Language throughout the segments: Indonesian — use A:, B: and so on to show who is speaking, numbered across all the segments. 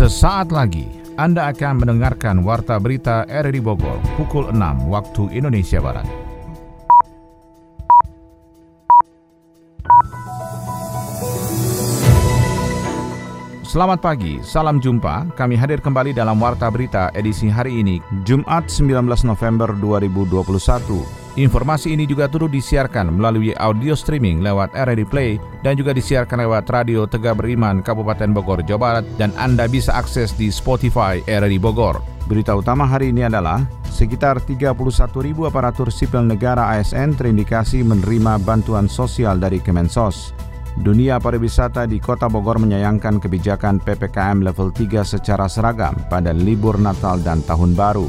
A: Sesaat lagi Anda akan mendengarkan Warta Berita RRI Bogor pukul 6 waktu Indonesia Barat. Selamat pagi, salam jumpa. Kami hadir kembali dalam Warta Berita edisi hari ini, Jumat 19 November 2021. Informasi ini juga turut disiarkan melalui audio streaming lewat RRD Play dan juga disiarkan lewat Radio Tegak Beriman Kabupaten Bogor, Jawa Barat dan Anda bisa akses di Spotify RRD Bogor. Berita utama hari ini adalah sekitar 31 ribu aparatur sipil negara ASN terindikasi menerima bantuan sosial dari Kemensos. Dunia pariwisata di Kota Bogor menyayangkan kebijakan PPKM level 3 secara seragam pada libur Natal dan Tahun Baru.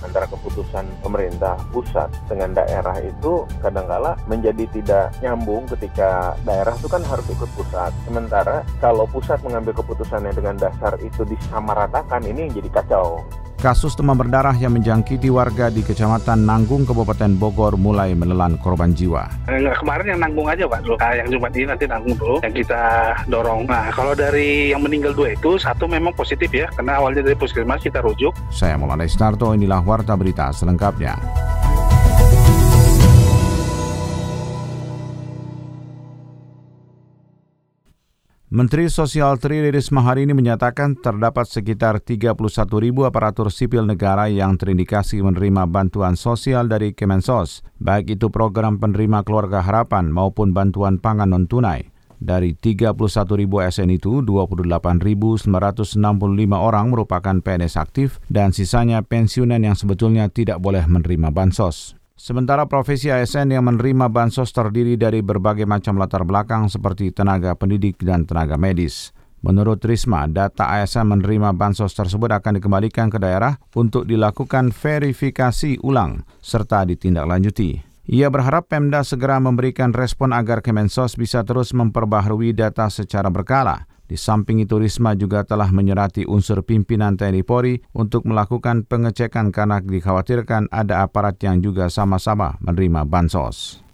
B: Antara keputusan pemerintah pusat dengan daerah itu kadangkala menjadi tidak nyambung ketika daerah itu kan harus ikut pusat. Sementara kalau pusat mengambil keputusannya dengan dasar itu disamaratakan ini jadi kacau.
A: Kasus demam berdarah yang menjangkiti warga di Kecamatan Nanggung, Kabupaten Bogor mulai menelan korban jiwa.
C: Enggak, kemarin yang nanggung aja Pak, nah, yang Jumat ini nanti nanggung dulu, yang kita dorong. Nah, kalau dari yang meninggal dua itu, satu memang positif ya, karena awalnya dari puskesmas kita rujuk.
A: Saya Maulana Isnarto, inilah Warta Berita selengkapnya. Menteri Sosial Tri Risma hari ini menyatakan terdapat sekitar 31 ribu aparatur sipil negara yang terindikasi menerima bantuan sosial dari Kemensos, baik itu program penerima keluarga harapan maupun bantuan pangan non-tunai. Dari 31 ribu ASN itu, 28.965 orang merupakan PNS aktif dan sisanya pensiunan yang sebetulnya tidak boleh menerima bansos. Sementara profesi ASN yang menerima bansos terdiri dari berbagai macam latar belakang seperti tenaga pendidik dan tenaga medis. Menurut Risma, data ASN menerima bansos tersebut akan dikembalikan ke daerah untuk dilakukan verifikasi ulang serta ditindaklanjuti. Ia berharap Pemda segera memberikan respon agar Kemensos bisa terus memperbaharui data secara berkala di samping itu Risma juga telah menyerati unsur pimpinan TNI Polri untuk melakukan pengecekan karena dikhawatirkan ada aparat yang juga sama-sama menerima bansos.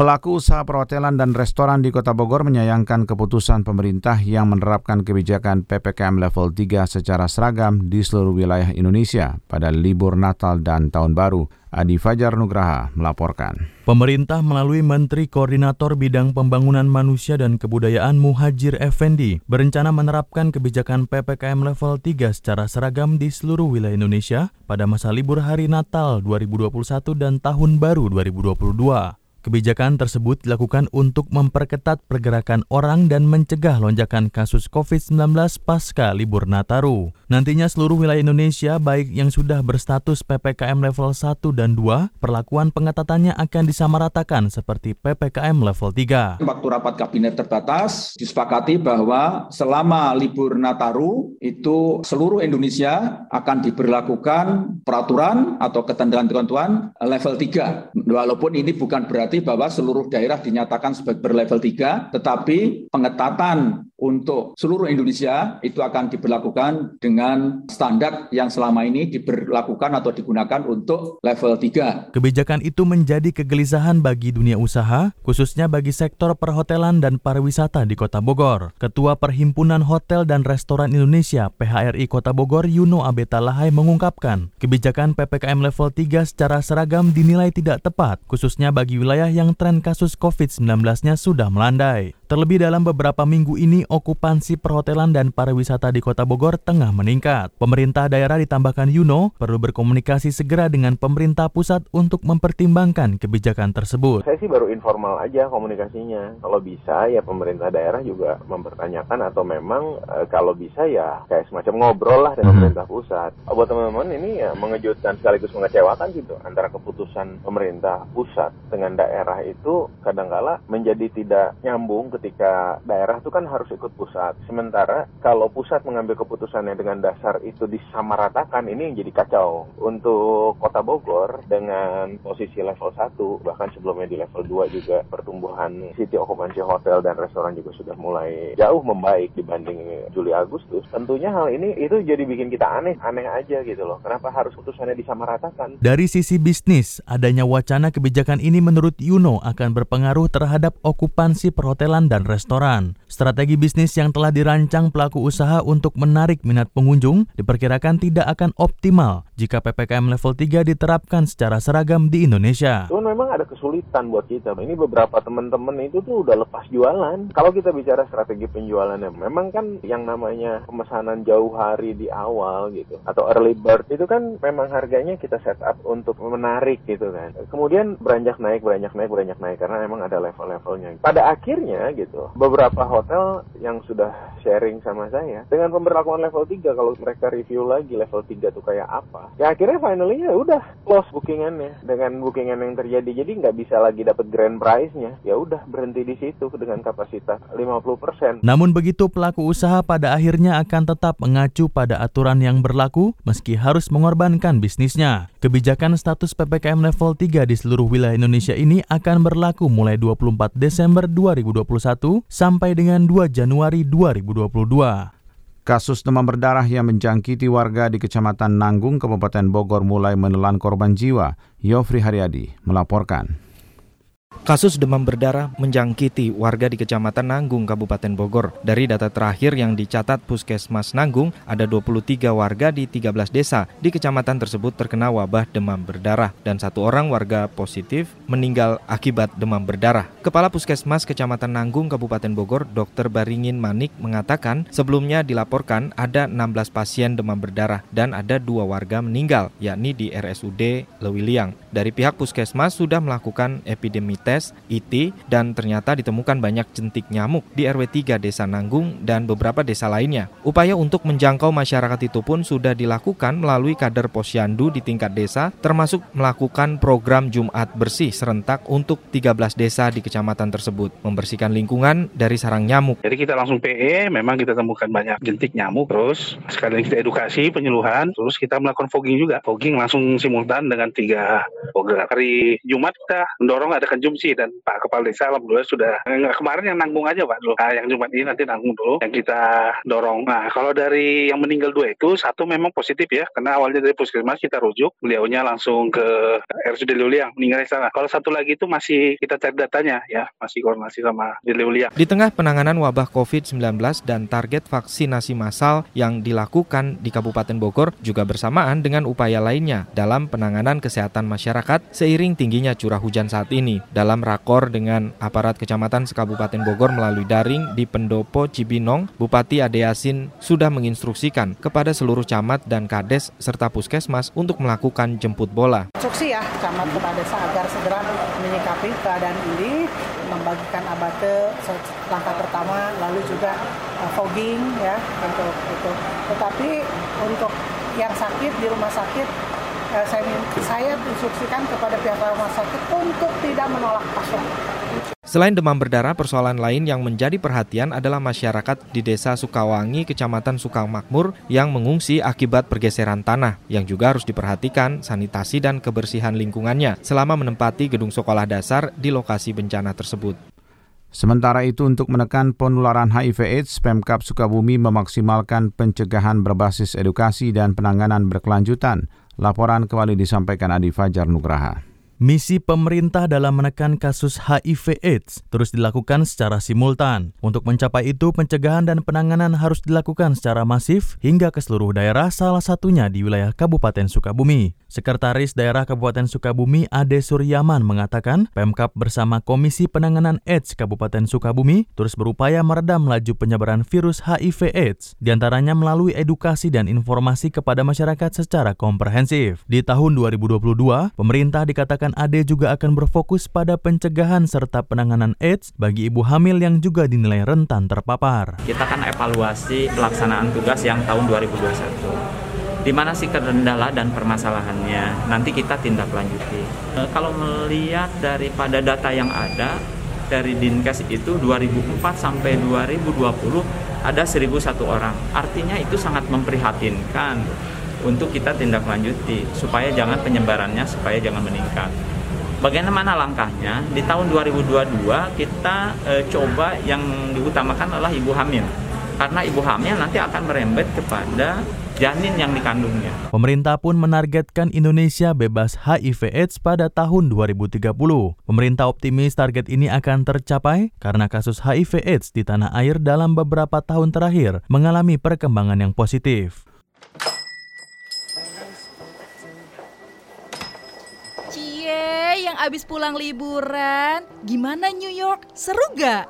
A: Pelaku usaha perhotelan dan restoran di Kota Bogor menyayangkan keputusan pemerintah yang menerapkan kebijakan PPKM level 3 secara seragam di seluruh wilayah Indonesia pada libur Natal dan Tahun Baru. Adi Fajar Nugraha melaporkan.
D: Pemerintah melalui Menteri Koordinator Bidang Pembangunan Manusia dan Kebudayaan Muhajir Effendi berencana menerapkan kebijakan PPKM level 3 secara seragam di seluruh wilayah Indonesia pada masa libur hari Natal 2021 dan Tahun Baru 2022. Kebijakan tersebut dilakukan untuk memperketat pergerakan orang dan mencegah lonjakan kasus COVID-19 pasca libur Nataru. Nantinya seluruh wilayah Indonesia, baik yang sudah berstatus PPKM level 1 dan 2, perlakuan pengetatannya akan disamaratakan seperti PPKM level 3.
E: Waktu rapat kabinet terbatas, disepakati bahwa selama libur Nataru, itu seluruh Indonesia akan diberlakukan peraturan atau ketentuan-ketentuan level 3. Walaupun ini bukan berarti berarti bahwa seluruh daerah dinyatakan sebagai berlevel 3, tetapi pengetatan untuk seluruh Indonesia itu akan diberlakukan dengan standar yang selama ini diberlakukan atau digunakan untuk level 3.
D: Kebijakan itu menjadi kegelisahan bagi dunia usaha, khususnya bagi sektor perhotelan dan pariwisata di Kota Bogor. Ketua Perhimpunan Hotel dan Restoran Indonesia PHRI Kota Bogor Yuno Abeta Lahai mengungkapkan, kebijakan PPKM level 3 secara seragam dinilai tidak tepat, khususnya bagi wilayah yang tren kasus COVID-19-nya sudah melandai. Terlebih dalam beberapa minggu ini, okupansi perhotelan dan pariwisata di Kota Bogor tengah meningkat. Pemerintah daerah ditambahkan Yuno perlu berkomunikasi segera dengan pemerintah pusat untuk mempertimbangkan kebijakan tersebut.
B: Saya sih baru informal aja komunikasinya. Kalau bisa ya pemerintah daerah juga mempertanyakan atau memang e, kalau bisa ya kayak semacam ngobrol lah dengan hmm. pemerintah pusat. Buat teman-teman ini ya mengejutkan sekaligus mengecewakan gitu antara keputusan pemerintah pusat dengan daerah itu kadangkala menjadi tidak nyambung ketika daerah itu kan harus ikut pusat. Sementara kalau pusat mengambil keputusannya dengan dasar itu disamaratakan, ini jadi kacau. Untuk kota Bogor dengan posisi level 1, bahkan sebelumnya di level 2 juga pertumbuhan city occupancy hotel dan restoran juga sudah mulai jauh membaik dibanding Juli Agustus. Tentunya hal ini itu jadi bikin kita aneh, aneh aja gitu loh. Kenapa harus putusannya disamaratakan?
D: Dari sisi bisnis, adanya wacana kebijakan ini menurut Yuno akan berpengaruh terhadap okupansi perhotelan dan restoran. Strategi bisnis yang telah dirancang pelaku usaha untuk menarik minat pengunjung diperkirakan tidak akan optimal jika PPKM level 3 diterapkan secara seragam di Indonesia.
B: Itu memang ada kesulitan buat kita. Ini beberapa teman-teman itu tuh udah lepas jualan. Kalau kita bicara strategi penjualannya, memang kan yang namanya pemesanan jauh hari di awal gitu atau early bird itu kan memang harganya kita set up untuk menarik gitu kan. Kemudian beranjak naik, beranjak naik, beranjak naik karena memang ada level-levelnya. Pada akhirnya gitu, beberapa hotel yang sudah sharing sama saya dengan pemberlakuan level 3 kalau mereka review lagi level 3 tuh kayak apa. Ya akhirnya finally ya udah close bookingannya dengan bookingan yang terjadi. Jadi nggak bisa lagi dapat grand prize-nya. Ya udah berhenti di situ dengan kapasitas 50%.
D: Namun begitu pelaku usaha pada akhirnya akan tetap mengacu pada aturan yang berlaku meski harus mengorbankan bisnisnya. Kebijakan status PPKM level 3 di seluruh wilayah Indonesia ini akan berlaku mulai 24 Desember 2021 sampai dengan 2 Januari 2022.
A: Kasus demam berdarah yang menjangkiti warga di Kecamatan Nanggung, Kabupaten Bogor mulai menelan korban jiwa. Yofri Haryadi melaporkan.
F: Kasus demam berdarah menjangkiti warga di Kecamatan Nanggung, Kabupaten Bogor. Dari data terakhir yang dicatat Puskesmas Nanggung, ada 23 warga di 13 desa di kecamatan tersebut terkena wabah demam berdarah dan satu orang warga positif meninggal akibat demam berdarah. Kepala Puskesmas Kecamatan Nanggung, Kabupaten Bogor, Dr. Baringin Manik mengatakan sebelumnya dilaporkan ada 16 pasien demam berdarah dan ada dua warga meninggal, yakni di RSUD Lewiliang. Dari pihak Puskesmas sudah melakukan epidemi tes IT dan ternyata ditemukan banyak jentik nyamuk di RW 3 Desa Nanggung dan beberapa desa lainnya. Upaya untuk menjangkau masyarakat itu pun sudah dilakukan melalui kader posyandu di tingkat desa termasuk melakukan program Jumat bersih serentak untuk 13 desa di kecamatan tersebut membersihkan lingkungan dari sarang nyamuk.
C: Jadi kita langsung PE, memang kita temukan banyak jentik nyamuk terus sekalian kita edukasi penyuluhan terus kita melakukan fogging juga. Fogging langsung simultan dengan tiga program. Hari Jumat kita mendorong ada konjumsi dan Pak Kepala Desa alhamdulillah sudah enggak kemarin yang nanggung aja Pak dulu. Nah, yang Jumat ini nanti nanggung dulu yang kita dorong. Nah kalau dari yang meninggal dua itu satu memang positif ya karena awalnya dari puskesmas kita rujuk beliaunya langsung ke RSUD Luliang meninggal di sana. Kalau satu lagi itu masih kita cari datanya ya masih koordinasi sama di Luliang.
F: Di tengah penanganan wabah COVID-19 dan target vaksinasi massal yang dilakukan di Kabupaten Bogor juga bersamaan dengan upaya lainnya dalam penanganan kesehatan masyarakat seiring tingginya curah hujan saat ini. Dalam rakor dengan aparat kecamatan sekabupaten Bogor melalui daring di Pendopo Cibinong, Bupati Ade Yasin sudah menginstruksikan kepada seluruh camat dan kades serta puskesmas untuk melakukan jemput bola.
G: Instruksi ya camat kepada desa agar segera menyikapi keadaan ini membagikan abate langkah pertama lalu juga uh, fogging ya untuk itu. Tetapi untuk yang sakit di rumah sakit uh, saya saya instruksikan kepada pihak rumah sakit untuk tidak menolak pasien.
F: Selain demam berdarah, persoalan lain yang menjadi perhatian adalah masyarakat di Desa Sukawangi, Kecamatan Sukamakmur yang mengungsi akibat pergeseran tanah, yang juga harus diperhatikan sanitasi dan kebersihan lingkungannya selama menempati gedung sekolah dasar di lokasi bencana tersebut.
A: Sementara itu untuk menekan penularan HIV AIDS, Pemkap Sukabumi memaksimalkan pencegahan berbasis edukasi dan penanganan berkelanjutan. Laporan kembali disampaikan Adi Fajar Nugraha.
D: Misi pemerintah dalam menekan kasus HIV AIDS terus dilakukan secara simultan. Untuk mencapai itu, pencegahan dan penanganan harus dilakukan secara masif hingga ke seluruh daerah, salah satunya di wilayah Kabupaten Sukabumi. Sekretaris Daerah Kabupaten Sukabumi Ade Suryaman mengatakan, Pemkap bersama Komisi Penanganan AIDS Kabupaten Sukabumi terus berupaya meredam laju penyebaran virus HIV AIDS, di antaranya melalui edukasi dan informasi kepada masyarakat secara komprehensif. Di tahun 2022, pemerintah dikatakan Ade juga akan berfokus pada pencegahan serta penanganan AIDS bagi ibu hamil yang juga dinilai rentan terpapar.
H: Kita akan evaluasi pelaksanaan tugas yang tahun 2021 di mana sih kendala dan permasalahannya nanti kita tindak lanjuti. E, kalau melihat daripada data yang ada dari Dinkes itu 2004 sampai 2020 ada 1001 orang. Artinya itu sangat memprihatinkan untuk kita tindak lanjuti supaya jangan penyebarannya supaya jangan meningkat. Bagaimana langkahnya? Di tahun 2022 kita e, coba yang diutamakan adalah ibu hamil. Karena ibu hamil nanti akan merembet kepada janin yang dikandungnya.
D: Pemerintah pun menargetkan Indonesia bebas HIV/AIDS pada tahun 2030. Pemerintah optimis target ini akan tercapai karena kasus HIV/AIDS di tanah air dalam beberapa tahun terakhir mengalami perkembangan yang positif.
I: Yang abis pulang liburan, gimana New York? Seru gak?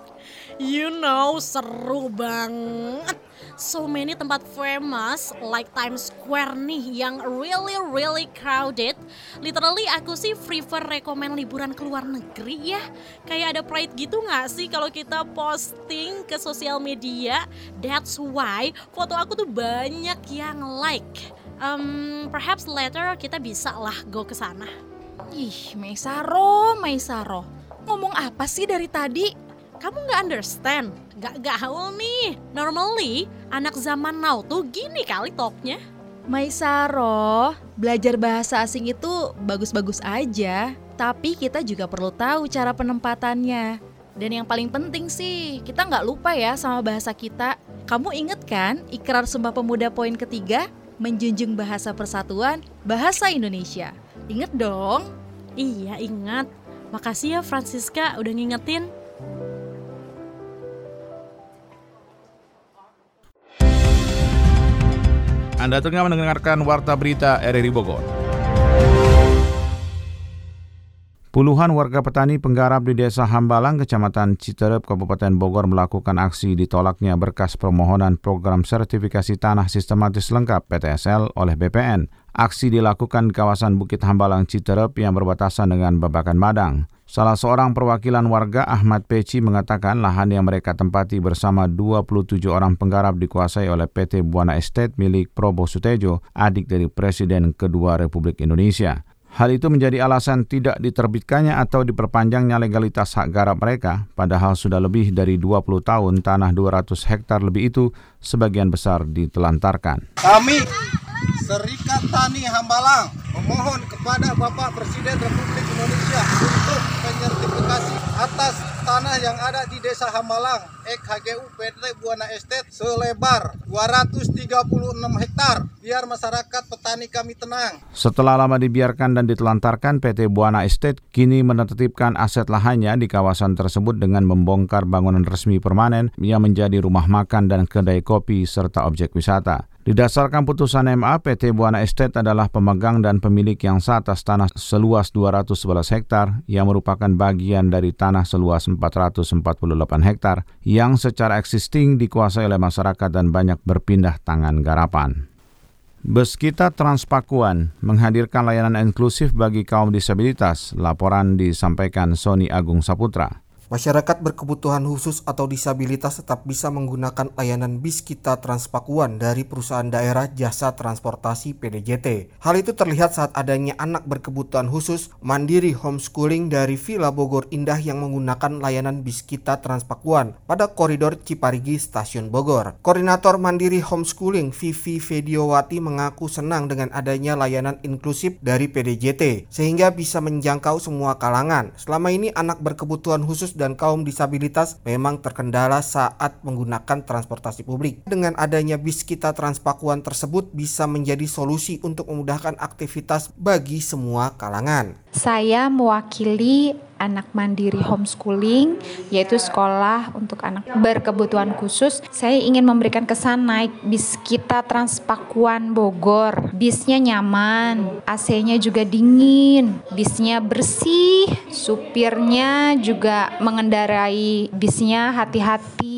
J: You know, seru banget so many tempat famous like Times Square nih yang really really crowded. Literally aku sih prefer rekomend liburan ke luar negeri ya. Kayak ada pride gitu nggak sih kalau kita posting ke sosial media? That's why foto aku tuh banyak yang like. Um, perhaps later kita bisa lah go ke sana.
I: Ih, Maisaro, Maisaro. Ngomong apa sih dari tadi?
J: Kamu nggak understand? Gak gaul nih. Normally, anak zaman now tuh gini kali talknya.
I: Maisaro, belajar bahasa asing itu bagus-bagus aja. Tapi kita juga perlu tahu cara penempatannya. Dan yang paling penting sih, kita nggak lupa ya sama bahasa kita. Kamu inget kan ikrar Sumpah Pemuda poin ketiga? Menjunjung bahasa persatuan, bahasa Indonesia. Ingat dong?
J: Iya, ingat. Makasih ya Francisca udah ngingetin.
A: Anda tengah mendengarkan Warta Berita RRI Bogor. Puluhan warga petani penggarap di Desa Hambalang, Kecamatan Citerep, Kabupaten Bogor melakukan aksi ditolaknya berkas permohonan program sertifikasi tanah sistematis lengkap PTSL oleh BPN. Aksi dilakukan di kawasan Bukit Hambalang Citerep yang berbatasan dengan Babakan Madang. Salah seorang perwakilan warga Ahmad Peci mengatakan lahan yang mereka tempati bersama 27 orang penggarap dikuasai oleh PT Buana Estate milik Probo Sutejo, adik dari Presiden kedua Republik Indonesia. Hal itu menjadi alasan tidak diterbitkannya atau diperpanjangnya legalitas hak garap mereka, padahal sudah lebih dari 20 tahun tanah 200 hektar lebih itu sebagian besar ditelantarkan.
K: Kami Serikat Tani Hambalang memohon kepada Bapak Presiden Republik Indonesia untuk penyertifikasi atas tanah yang ada di Desa Hambalang, HGU PT Buana Estate selebar 236 hektar biar masyarakat petani kami tenang.
A: Setelah lama dibiarkan dan ditelantarkan, PT Buana Estate kini menetapkan aset lahannya di kawasan tersebut dengan membongkar bangunan resmi permanen yang menjadi rumah makan dan kedai kopi serta objek wisata. Didasarkan putusan MA, PT Buana Estate adalah pemegang dan pemilik yang sah atas tanah seluas 211 hektar yang merupakan bagian dari tanah seluas 448 hektar yang secara existing dikuasai oleh masyarakat dan banyak berpindah tangan garapan. Beskita Transpakuan menghadirkan layanan inklusif bagi kaum disabilitas. Laporan disampaikan Sony Agung Saputra.
L: Masyarakat berkebutuhan khusus atau disabilitas tetap bisa menggunakan layanan bis kita Transpakuan dari perusahaan daerah jasa transportasi PDJT. Hal itu terlihat saat adanya anak berkebutuhan khusus mandiri homeschooling dari Villa Bogor Indah yang menggunakan layanan bis kita Transpakuan pada koridor Ciparigi Stasiun Bogor. Koordinator mandiri homeschooling Vivi Vediowati mengaku senang dengan adanya layanan inklusif dari PDJT sehingga bisa menjangkau semua kalangan. Selama ini anak berkebutuhan khusus dan kaum disabilitas memang terkendala saat menggunakan transportasi publik. Dengan adanya bis kita Transpakuan tersebut bisa menjadi solusi untuk memudahkan aktivitas bagi semua kalangan.
M: Saya mewakili anak mandiri homeschooling, yaitu sekolah untuk anak berkebutuhan khusus. Saya ingin memberikan kesan naik bis kita Transpakuan Bogor. Bisnya nyaman, AC-nya juga dingin, bisnya bersih, supirnya juga mengendarai bisnya hati-hati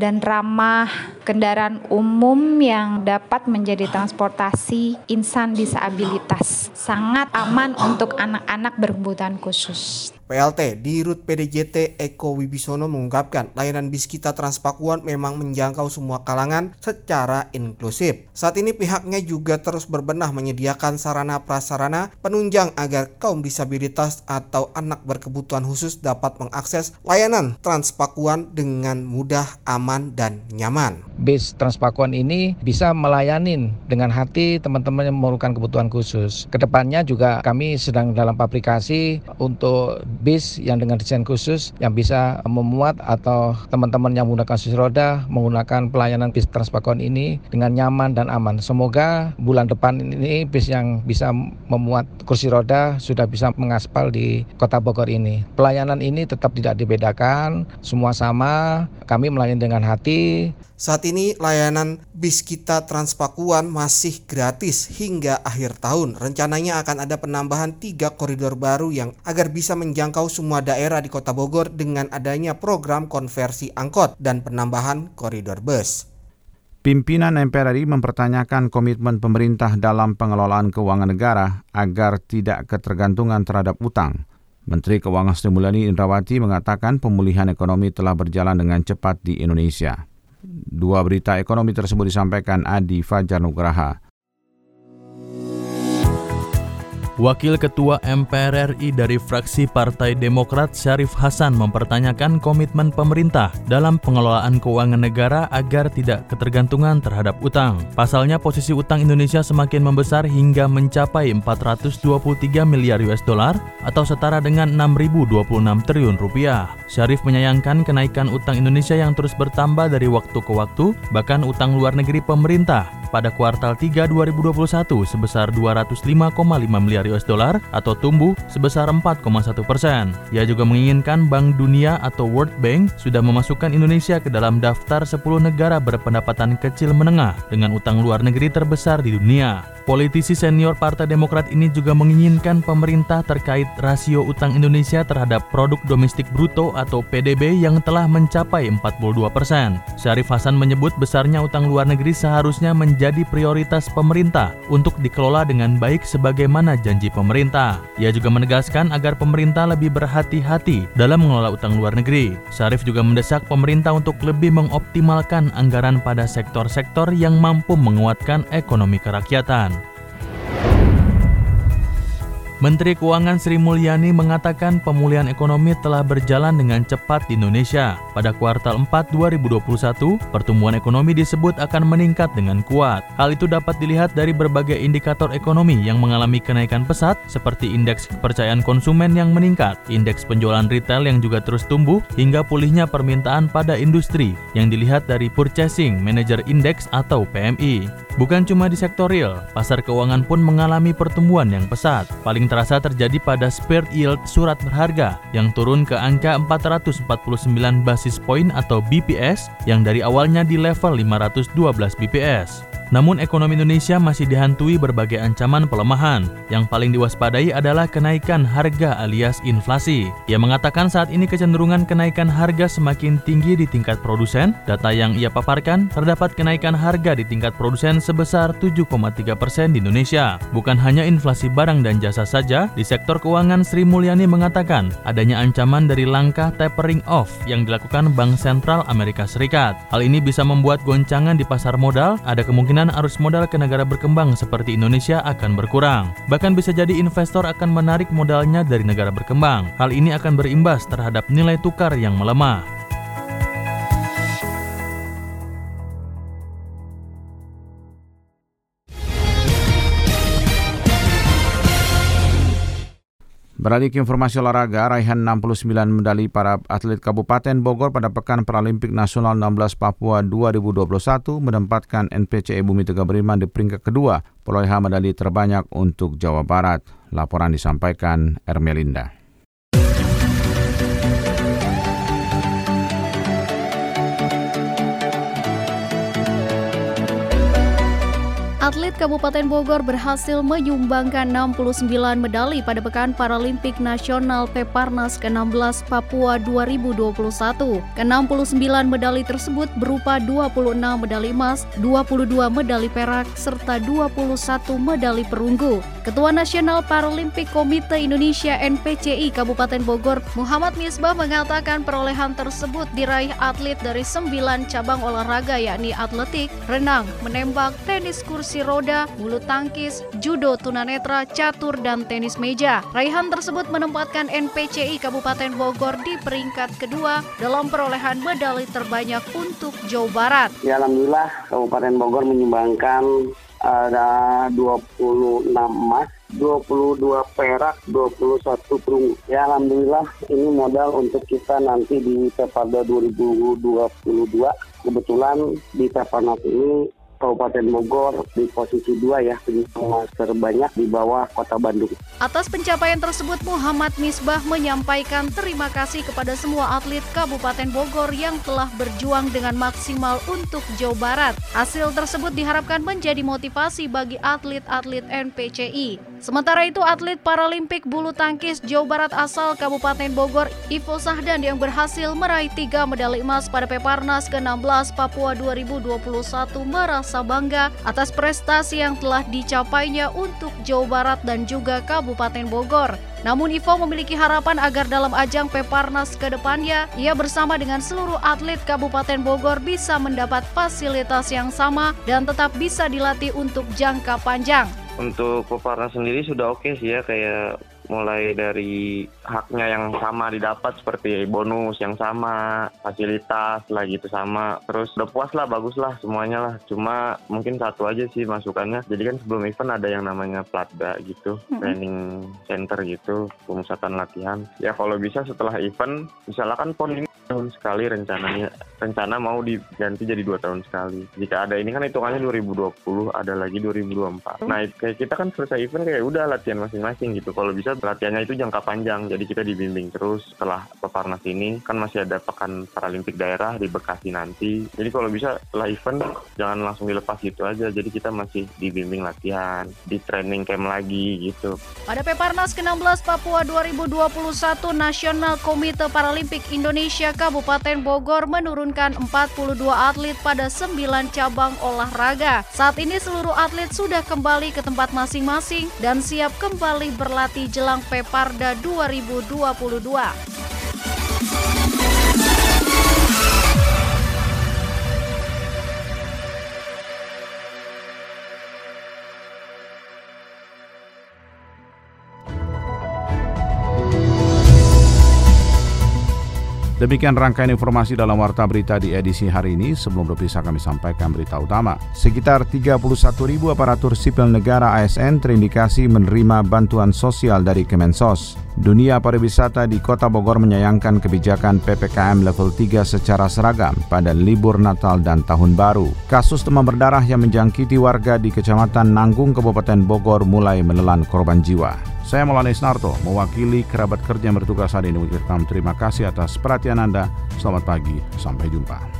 M: dan ramah kendaraan umum yang dapat menjadi transportasi insan disabilitas. Sangat aman untuk anak-anak berkebutuhan khusus.
L: PLT di Rut PDJT Eko Wibisono mengungkapkan layanan bis kita Transpakuan memang menjangkau semua kalangan secara inklusif. Saat ini pihaknya juga terus berbenah menyediakan sarana prasarana penunjang agar kaum disabilitas atau anak berkebutuhan khusus dapat mengakses layanan Transpakuan dengan mudah, aman, dan nyaman.
N: bis Transpakuan ini bisa melayani dengan hati teman-teman yang memerlukan kebutuhan khusus. Ke depannya juga kami sedang dalam pabrikasi untuk bis yang dengan desain khusus yang bisa memuat atau teman-teman yang menggunakan kursi roda menggunakan pelayanan bis Transpakuan ini dengan nyaman dan aman. Semoga bulan depan ini bis yang bisa memuat kursi roda sudah bisa mengaspal di Kota Bogor ini. Pelayanan ini tetap tidak dibedakan, semua sama, kami melayani dengan hati.
L: Saat ini layanan bis kita Transpakuan masih gratis hingga akhir tahun. Rencananya akan ada penambahan tiga koridor baru yang agar bisa menjangkau semua daerah di Kota Bogor dengan adanya program konversi angkot dan penambahan koridor bus.
A: Pimpinan MPR RI mempertanyakan komitmen pemerintah dalam pengelolaan keuangan negara agar tidak ketergantungan terhadap utang. Menteri Keuangan Sri Mulyani Indrawati mengatakan pemulihan ekonomi telah berjalan dengan cepat di Indonesia. Dua berita ekonomi tersebut disampaikan Adi Fajar Nugraha.
D: Wakil Ketua MPR RI dari fraksi Partai Demokrat Syarif Hasan mempertanyakan komitmen pemerintah dalam pengelolaan keuangan negara agar tidak ketergantungan terhadap utang. Pasalnya posisi utang Indonesia semakin membesar hingga mencapai 423 miliar US dollar atau setara dengan 6.026 triliun rupiah. Syarif menyayangkan kenaikan utang Indonesia yang terus bertambah dari waktu ke waktu, bahkan utang luar negeri pemerintah pada kuartal 3 2021 sebesar 205,5 miliar US dollar atau tumbuh sebesar 4,1 persen. Ia juga menginginkan Bank Dunia atau World Bank sudah memasukkan Indonesia ke dalam daftar 10 negara berpendapatan kecil menengah dengan utang luar negeri terbesar di dunia. Politisi senior Partai Demokrat ini juga menginginkan pemerintah terkait rasio utang Indonesia terhadap produk domestik bruto atau PDB yang telah mencapai 42 persen. Syarif Hasan menyebut besarnya utang luar negeri seharusnya menjadi prioritas pemerintah untuk dikelola dengan baik sebagaimana janji pemerintah. Ia juga menegaskan agar pemerintah lebih berhati-hati dalam mengelola utang luar negeri. Syarif juga mendesak pemerintah untuk lebih mengoptimalkan anggaran pada sektor-sektor yang mampu menguatkan ekonomi kerakyatan. Menteri Keuangan Sri Mulyani mengatakan pemulihan ekonomi telah berjalan dengan cepat di Indonesia. Pada kuartal 4 2021, pertumbuhan ekonomi disebut akan meningkat dengan kuat. Hal itu dapat dilihat dari berbagai indikator ekonomi yang mengalami kenaikan pesat seperti indeks kepercayaan konsumen yang meningkat, indeks penjualan retail yang juga terus tumbuh, hingga pulihnya permintaan pada industri yang dilihat dari Purchasing Manager Index atau PMI. Bukan cuma di sektor real, pasar keuangan pun mengalami pertumbuhan yang pesat. Paling terasa terjadi pada spirit yield surat berharga yang turun ke angka 449 basis point atau BPS yang dari awalnya di level 512 BPS. Namun ekonomi Indonesia masih dihantui berbagai ancaman pelemahan. Yang paling diwaspadai adalah kenaikan harga alias inflasi. Ia mengatakan saat ini kecenderungan kenaikan harga semakin tinggi di tingkat produsen. Data yang ia paparkan, terdapat kenaikan harga di tingkat produsen sebesar 7,3 persen di Indonesia. Bukan hanya inflasi barang dan jasa saja, di sektor keuangan Sri Mulyani mengatakan adanya ancaman dari langkah tapering off yang dilakukan Bank Sentral Amerika Serikat. Hal ini bisa membuat goncangan di pasar modal, ada kemungkinan kemungkinan arus modal ke negara berkembang seperti Indonesia akan berkurang. Bahkan bisa jadi investor akan menarik modalnya dari negara berkembang. Hal ini akan berimbas terhadap nilai tukar yang melemah.
A: Beralih ke informasi olahraga, raihan 69 medali para atlet Kabupaten Bogor pada Pekan Paralimpik Nasional 16 Papua 2021 menempatkan NPCE Bumi Tegal Beriman di peringkat kedua, perolehan medali terbanyak untuk Jawa Barat. Laporan disampaikan Ermelinda.
O: Atlet Kabupaten Bogor berhasil menyumbangkan 69 medali pada Pekan Paralimpik Nasional Peparnas ke-16 Papua 2021. Ke-69 medali tersebut berupa 26 medali emas, 22 medali perak, serta 21 medali perunggu. Ketua Nasional Paralimpik Komite Indonesia NPCI Kabupaten Bogor, Muhammad Misbah mengatakan perolehan tersebut diraih atlet dari 9 cabang olahraga yakni atletik, renang, menembak, tenis kursi kursi roda, bulu tangkis, judo tunanetra, catur, dan tenis meja. Raihan tersebut menempatkan NPCI Kabupaten Bogor di peringkat kedua dalam perolehan medali terbanyak untuk Jawa Barat.
P: Ya Alhamdulillah Kabupaten Bogor menyumbangkan ada 26 emas 22 perak, 21 perunggu. Ya Alhamdulillah ini modal untuk kita nanti di Peparda 2022. Kebetulan di Peparnas ini Kabupaten Bogor di posisi dua ya penyumbang terbanyak di bawah Kota Bandung.
O: Atas pencapaian tersebut Muhammad Misbah menyampaikan terima kasih kepada semua atlet Kabupaten Bogor yang telah berjuang dengan maksimal untuk Jawa Barat. Hasil tersebut diharapkan menjadi motivasi bagi atlet-atlet NPCI. Sementara itu atlet Paralimpik bulu tangkis Jawa Barat asal Kabupaten Bogor Ivo Sahdan yang berhasil meraih tiga medali emas pada Peparnas ke-16 Papua 2021 merasa bangga atas prestasi yang telah dicapainya untuk Jawa Barat dan juga Kabupaten Bogor. Namun Ivo memiliki harapan agar dalam ajang Peparnas ke depannya, ia bersama dengan seluruh atlet Kabupaten Bogor bisa mendapat fasilitas yang sama dan tetap bisa dilatih untuk jangka panjang.
Q: Untuk Peparnas sendiri sudah oke sih ya kayak mulai dari haknya yang sama didapat seperti bonus yang sama, fasilitas lah gitu sama. Terus udah puas lah, bagus lah semuanya lah. Cuma mungkin satu aja sih masukannya. Jadi kan sebelum event ada yang namanya platda gitu, training center gitu, pemusatan latihan. Ya kalau bisa setelah event, misalkan pon ini tahun sekali rencananya rencana mau diganti jadi dua tahun sekali jika ada ini kan hitungannya 2020 ada lagi 2024 nah kayak kita kan selesai event kayak udah latihan masing-masing gitu kalau bisa latihannya itu jangka panjang. Jadi kita dibimbing terus setelah peparnas ini. Kan masih ada pekan paralimpik daerah di Bekasi nanti. Jadi kalau bisa setelah event jangan langsung dilepas gitu aja. Jadi kita masih dibimbing latihan di training camp lagi gitu.
O: Pada peparnas ke-16 Papua 2021 Nasional Komite Paralimpik Indonesia Kabupaten Bogor menurunkan 42 atlet pada 9 cabang olahraga. Saat ini seluruh atlet sudah kembali ke tempat masing-masing dan siap kembali berlatih jelang Peparda 2022.
A: Demikian rangkaian informasi dalam Warta Berita di edisi hari ini. Sebelum berpisah kami sampaikan berita utama. Sekitar 31 ribu aparatur sipil negara ASN terindikasi menerima bantuan sosial dari Kemensos. Dunia pariwisata di Kota Bogor menyayangkan kebijakan PPKM level 3 secara seragam pada libur Natal dan Tahun Baru. Kasus demam berdarah yang menjangkiti warga di Kecamatan Nanggung, Kabupaten Bogor mulai menelan korban jiwa. Saya Maulana Isnarto, mewakili kerabat kerja yang bertugas hari ini terima kasih atas perhatian Anda. Selamat pagi, sampai jumpa.